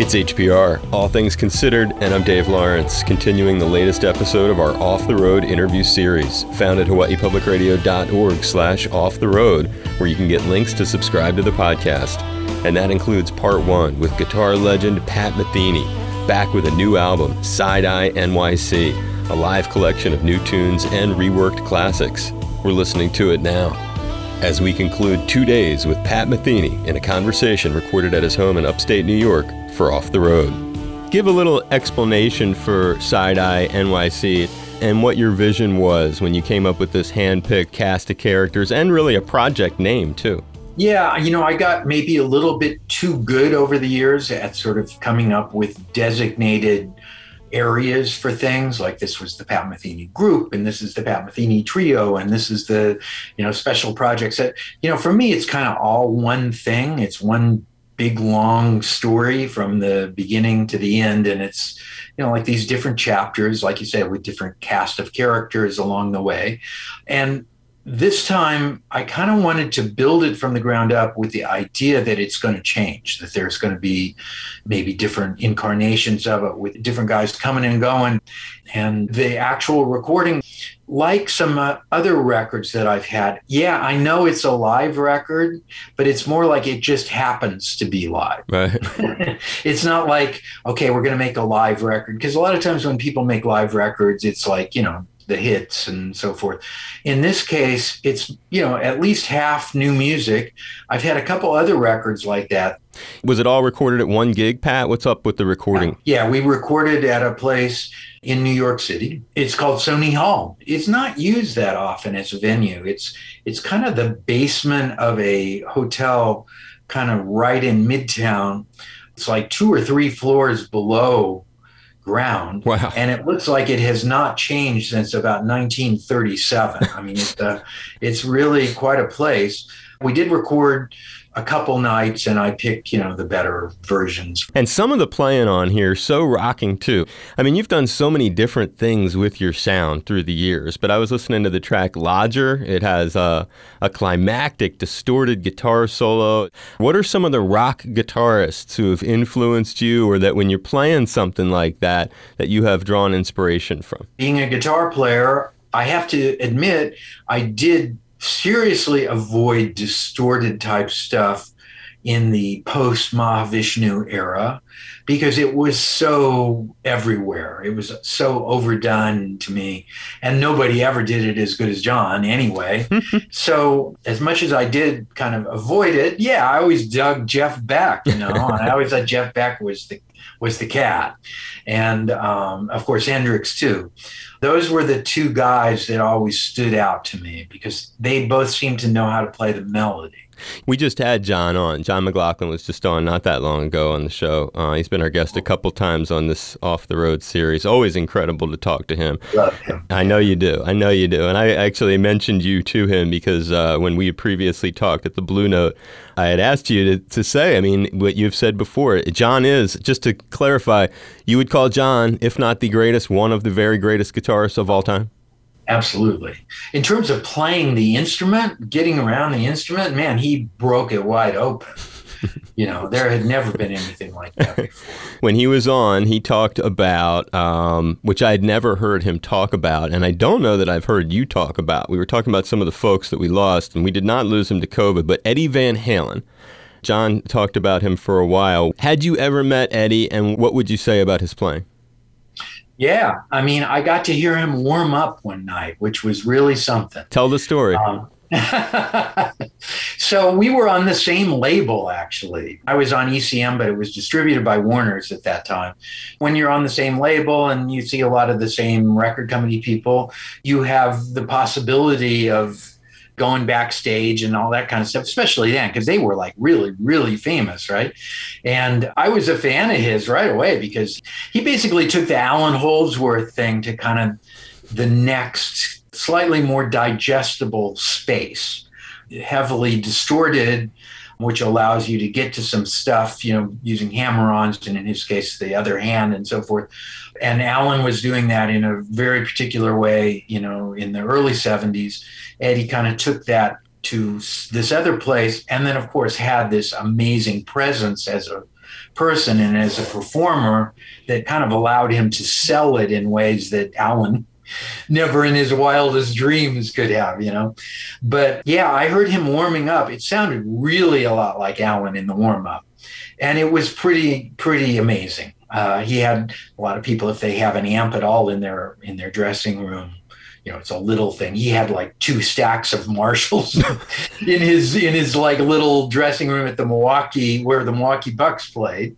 It's HPR, All Things Considered, and I'm Dave Lawrence, continuing the latest episode of our Off the Road interview series, found at hawaiipublicradio.org slash off the road, where you can get links to subscribe to the podcast. And that includes part one with guitar legend Pat Metheny, back with a new album, Side Eye NYC, a live collection of new tunes and reworked classics. We're listening to it now as we conclude two days with Pat Metheny in a conversation recorded at his home in upstate New York for Off the Road. Give a little explanation for Side Eye NYC and what your vision was when you came up with this hand-picked cast of characters and really a project name too. Yeah, you know, I got maybe a little bit too good over the years at sort of coming up with designated areas for things like this was the Pat Metheny group and this is the Pat Metheny trio and this is the you know special projects that you know for me it's kind of all one thing it's one big long story from the beginning to the end. And it's you know like these different chapters like you said with different cast of characters along the way. And this time i kind of wanted to build it from the ground up with the idea that it's going to change that there's going to be maybe different incarnations of it with different guys coming and going and the actual recording like some uh, other records that I've had, yeah, I know it's a live record, but it's more like it just happens to be live. Right. it's not like, okay, we're going to make a live record. Because a lot of times when people make live records, it's like, you know, the hits and so forth. In this case, it's, you know, at least half new music. I've had a couple other records like that. Was it all recorded at one gig, Pat? What's up with the recording? Uh, yeah, we recorded at a place in New York City. It's called Sony Hall. It's not used that often as a venue. It's it's kind of the basement of a hotel kind of right in Midtown. It's like two or three floors below ground. Wow. And it looks like it has not changed since about 1937. I mean, it's, uh, it's really quite a place. We did record a couple nights and I picked, you know, the better versions. And some of the playing on here so rocking too. I mean, you've done so many different things with your sound through the years, but I was listening to the track Lodger. It has a, a climactic, distorted guitar solo. What are some of the rock guitarists who have influenced you or that when you're playing something like that, that you have drawn inspiration from? Being a guitar player, I have to admit, I did seriously avoid distorted type stuff in the post Mahavishnu era because it was so everywhere. It was so overdone to me. And nobody ever did it as good as John anyway. so, as much as I did kind of avoid it, yeah, I always dug Jeff Beck, you know, and I always thought Jeff Beck was the was the cat. And um, of course, Hendrix too those were the two guys that always stood out to me because they both seemed to know how to play the melody. We just had John on. John McLaughlin was just on not that long ago on the show. Uh, he's been our guest a couple times on this off the road series. Always incredible to talk to him. Love him. I know you do. I know you do. And I actually mentioned you to him because uh, when we previously talked at the Blue Note, I had asked you to, to say, I mean, what you've said before. John is, just to clarify, you would call John, if not the greatest, one of the very greatest guitarists of all time? Absolutely. In terms of playing the instrument, getting around the instrument, man, he broke it wide open. you know, there had never been anything like that before. when he was on, he talked about, um, which I had never heard him talk about, and I don't know that I've heard you talk about. We were talking about some of the folks that we lost, and we did not lose him to COVID, but Eddie Van Halen. John talked about him for a while. Had you ever met Eddie, and what would you say about his playing? Yeah, I mean, I got to hear him warm up one night, which was really something. Tell the story. Um, so we were on the same label actually. I was on ECM, but it was distributed by Warner's at that time. When you're on the same label and you see a lot of the same record company people, you have the possibility of going backstage and all that kind of stuff, especially then, because they were like really, really famous, right? And I was a fan of his right away because he basically took the Allan Holdsworth thing to kind of the next slightly more digestible space, heavily distorted which allows you to get to some stuff, you know, using hammer-ons and in his case the other hand and so forth. And Allan was doing that in a very particular way, you know, in the early 70s. Eddie kind of took that to this other place, and then of course had this amazing presence as a person and as a performer that kind of allowed him to sell it in ways that Allan never in his wildest dreams could have, you know. But yeah, I heard him warming up. It sounded really a lot like Allan in the warm up. And it was pretty, pretty amazing. Uh, he had a lot of people, if they have an amp at all in their in their dressing room, you know, it's a little thing. He had like two stacks of Marshalls in his in his like little dressing room at the Milwaukee where the Milwaukee Bucks played.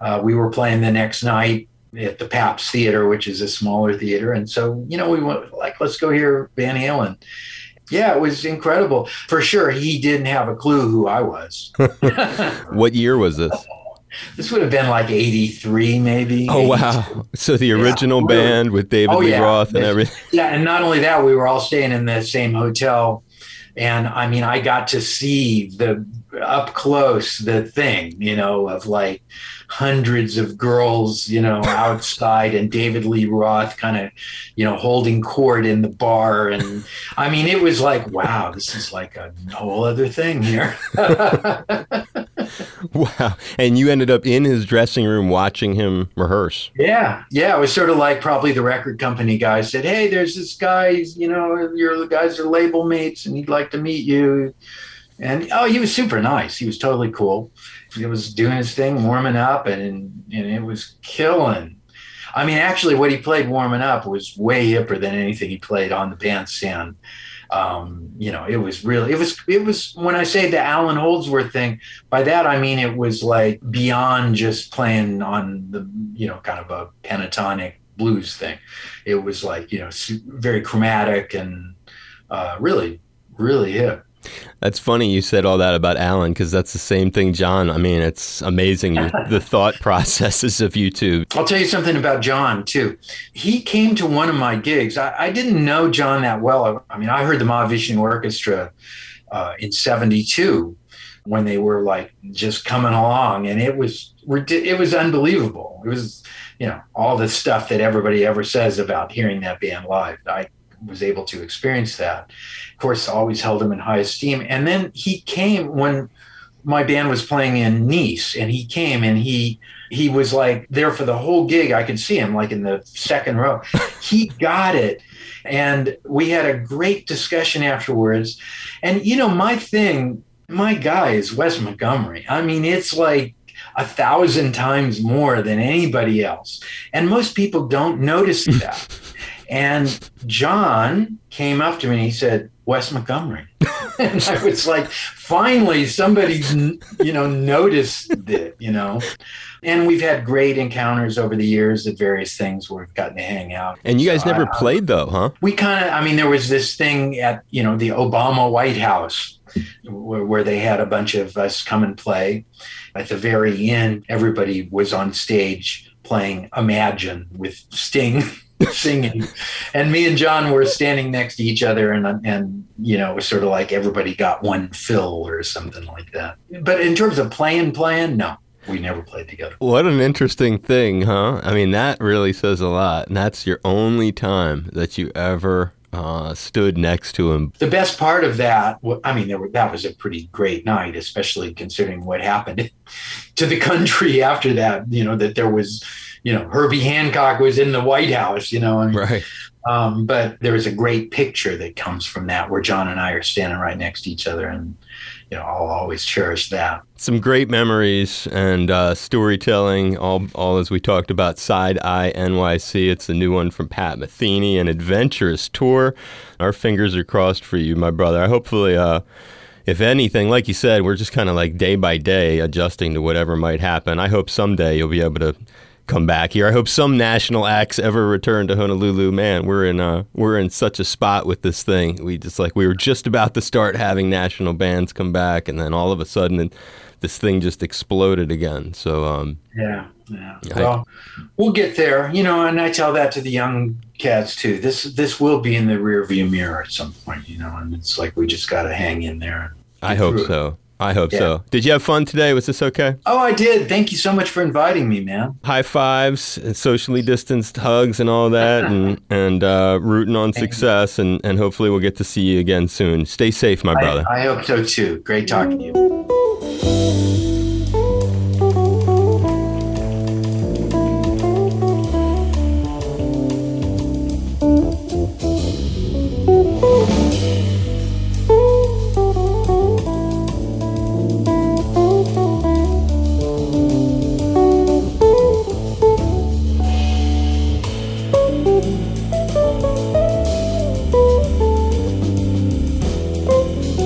Uh, we were playing the next night at the Pabst Theater, which is a smaller theater. And so, you know, we went like, let's go hear Van Halen. Yeah, it was incredible. For sure, he didn't have a clue who I was. what year was this? This would have been like 83, maybe. Oh, 82. wow. So the original yeah, band with David oh, Lee yeah. Roth and everything. Yeah, and not only that, we were all staying in the same hotel. And I mean, I got to see the up close the thing, you know, of like hundreds of girls, you know, outside and David Lee Roth kind of, you know, holding court in the bar. And I mean, it was like, wow, this is like a whole other thing here. wow. And you ended up in his dressing room watching him rehearse. Yeah. Yeah. It was sort of like probably the record company guy said, Hey, there's this guy, you know, your guys are label mates and he'd like to meet you. And oh, he was super nice. He was totally cool he was doing his thing, warming up, and and it was killing. I mean, actually, what he played warming up was way hipper than anything he played on the bandstand. Um, you know, it was really, it was, it was, when I say the Allan Holdsworth thing, by that I mean it was like beyond just playing on the, you know, kind of a pentatonic blues thing. It was like, you know, very chromatic and uh, really, really hip. That's funny you said all that about Allan because that's the same thing, John. I mean, it's amazing the thought processes of you two. I'll tell you something about John too. He came to one of my gigs. I, I didn't know John that well. I, I mean, I heard the Mahavishnu Orchestra uh, in '72 when they were like just coming along, and it was it was unbelievable. It was you know all the stuff that everybody ever says about hearing that band live. I was able to experience that. Of course, always held him in high esteem. And then he came when my band was playing in Nice, and he came and he he was like there for the whole gig. I could see him like in the second row. he got it. And we had a great discussion afterwards. And you know, my thing, my guy is Wes Montgomery. I mean, it's like a thousand times more than anybody else. And most people don't notice that. And John came up to me and he said, Wes Montgomery. and I was like, finally, somebody, you know, noticed it, you know. And we've had great encounters over the years at various things where we've gotten to hang out. And you guys so never I, played though, huh? We kind of, I mean, there was this thing at, you know, the Obama White House where, where they had a bunch of us come and play. At the very end, everybody was on stage playing Imagine with Sting. singing. And me and John were standing next to each other, and and you know, it was sort of like everybody got one fill or something like that. But in terms of playing, playing, no, we never played together. What an interesting thing, huh? I mean, that really says a lot. And that's your only time that you ever uh, stood next to him. The best part of that, I mean, were, that was a pretty great night, especially considering what happened to the country after that. You know, that there was you know, Herbie Hancock was in the White House, you know. I mean, right. Um, but there is a great picture that comes from that where John and I are standing right next to each other. And, you know, I'll always cherish that. Some great memories and uh, storytelling, all, all as we talked about Side Eye NYC. It's a new one from Pat Metheny, an adventurous tour. Our fingers are crossed for you, my brother. I hopefully, uh, if anything, like you said, we're just kind of like day by day adjusting to whatever might happen. I hope someday you'll be able to come back here. I hope some national acts ever return to Honolulu. Man, we're in uh we're in such a spot with this thing. We just like we were just about to start having national bands come back, and then all of a sudden, this thing just exploded again. So um, yeah, yeah. I, well, we'll get there, you know. And I tell that to the young cats too. This this will be in the rearview mirror at some point, you know. And it's like we just got to hang in there. I hope so. I hope Yeah. so. Did you have fun today? Was this okay? Oh, I did. Thank you so much for inviting me, man. High fives, and socially distanced hugs, and all that, and and uh, rooting on success, and and hopefully we'll get to see you again soon. Stay safe, my brother. I, I hope so too. Great talking to you.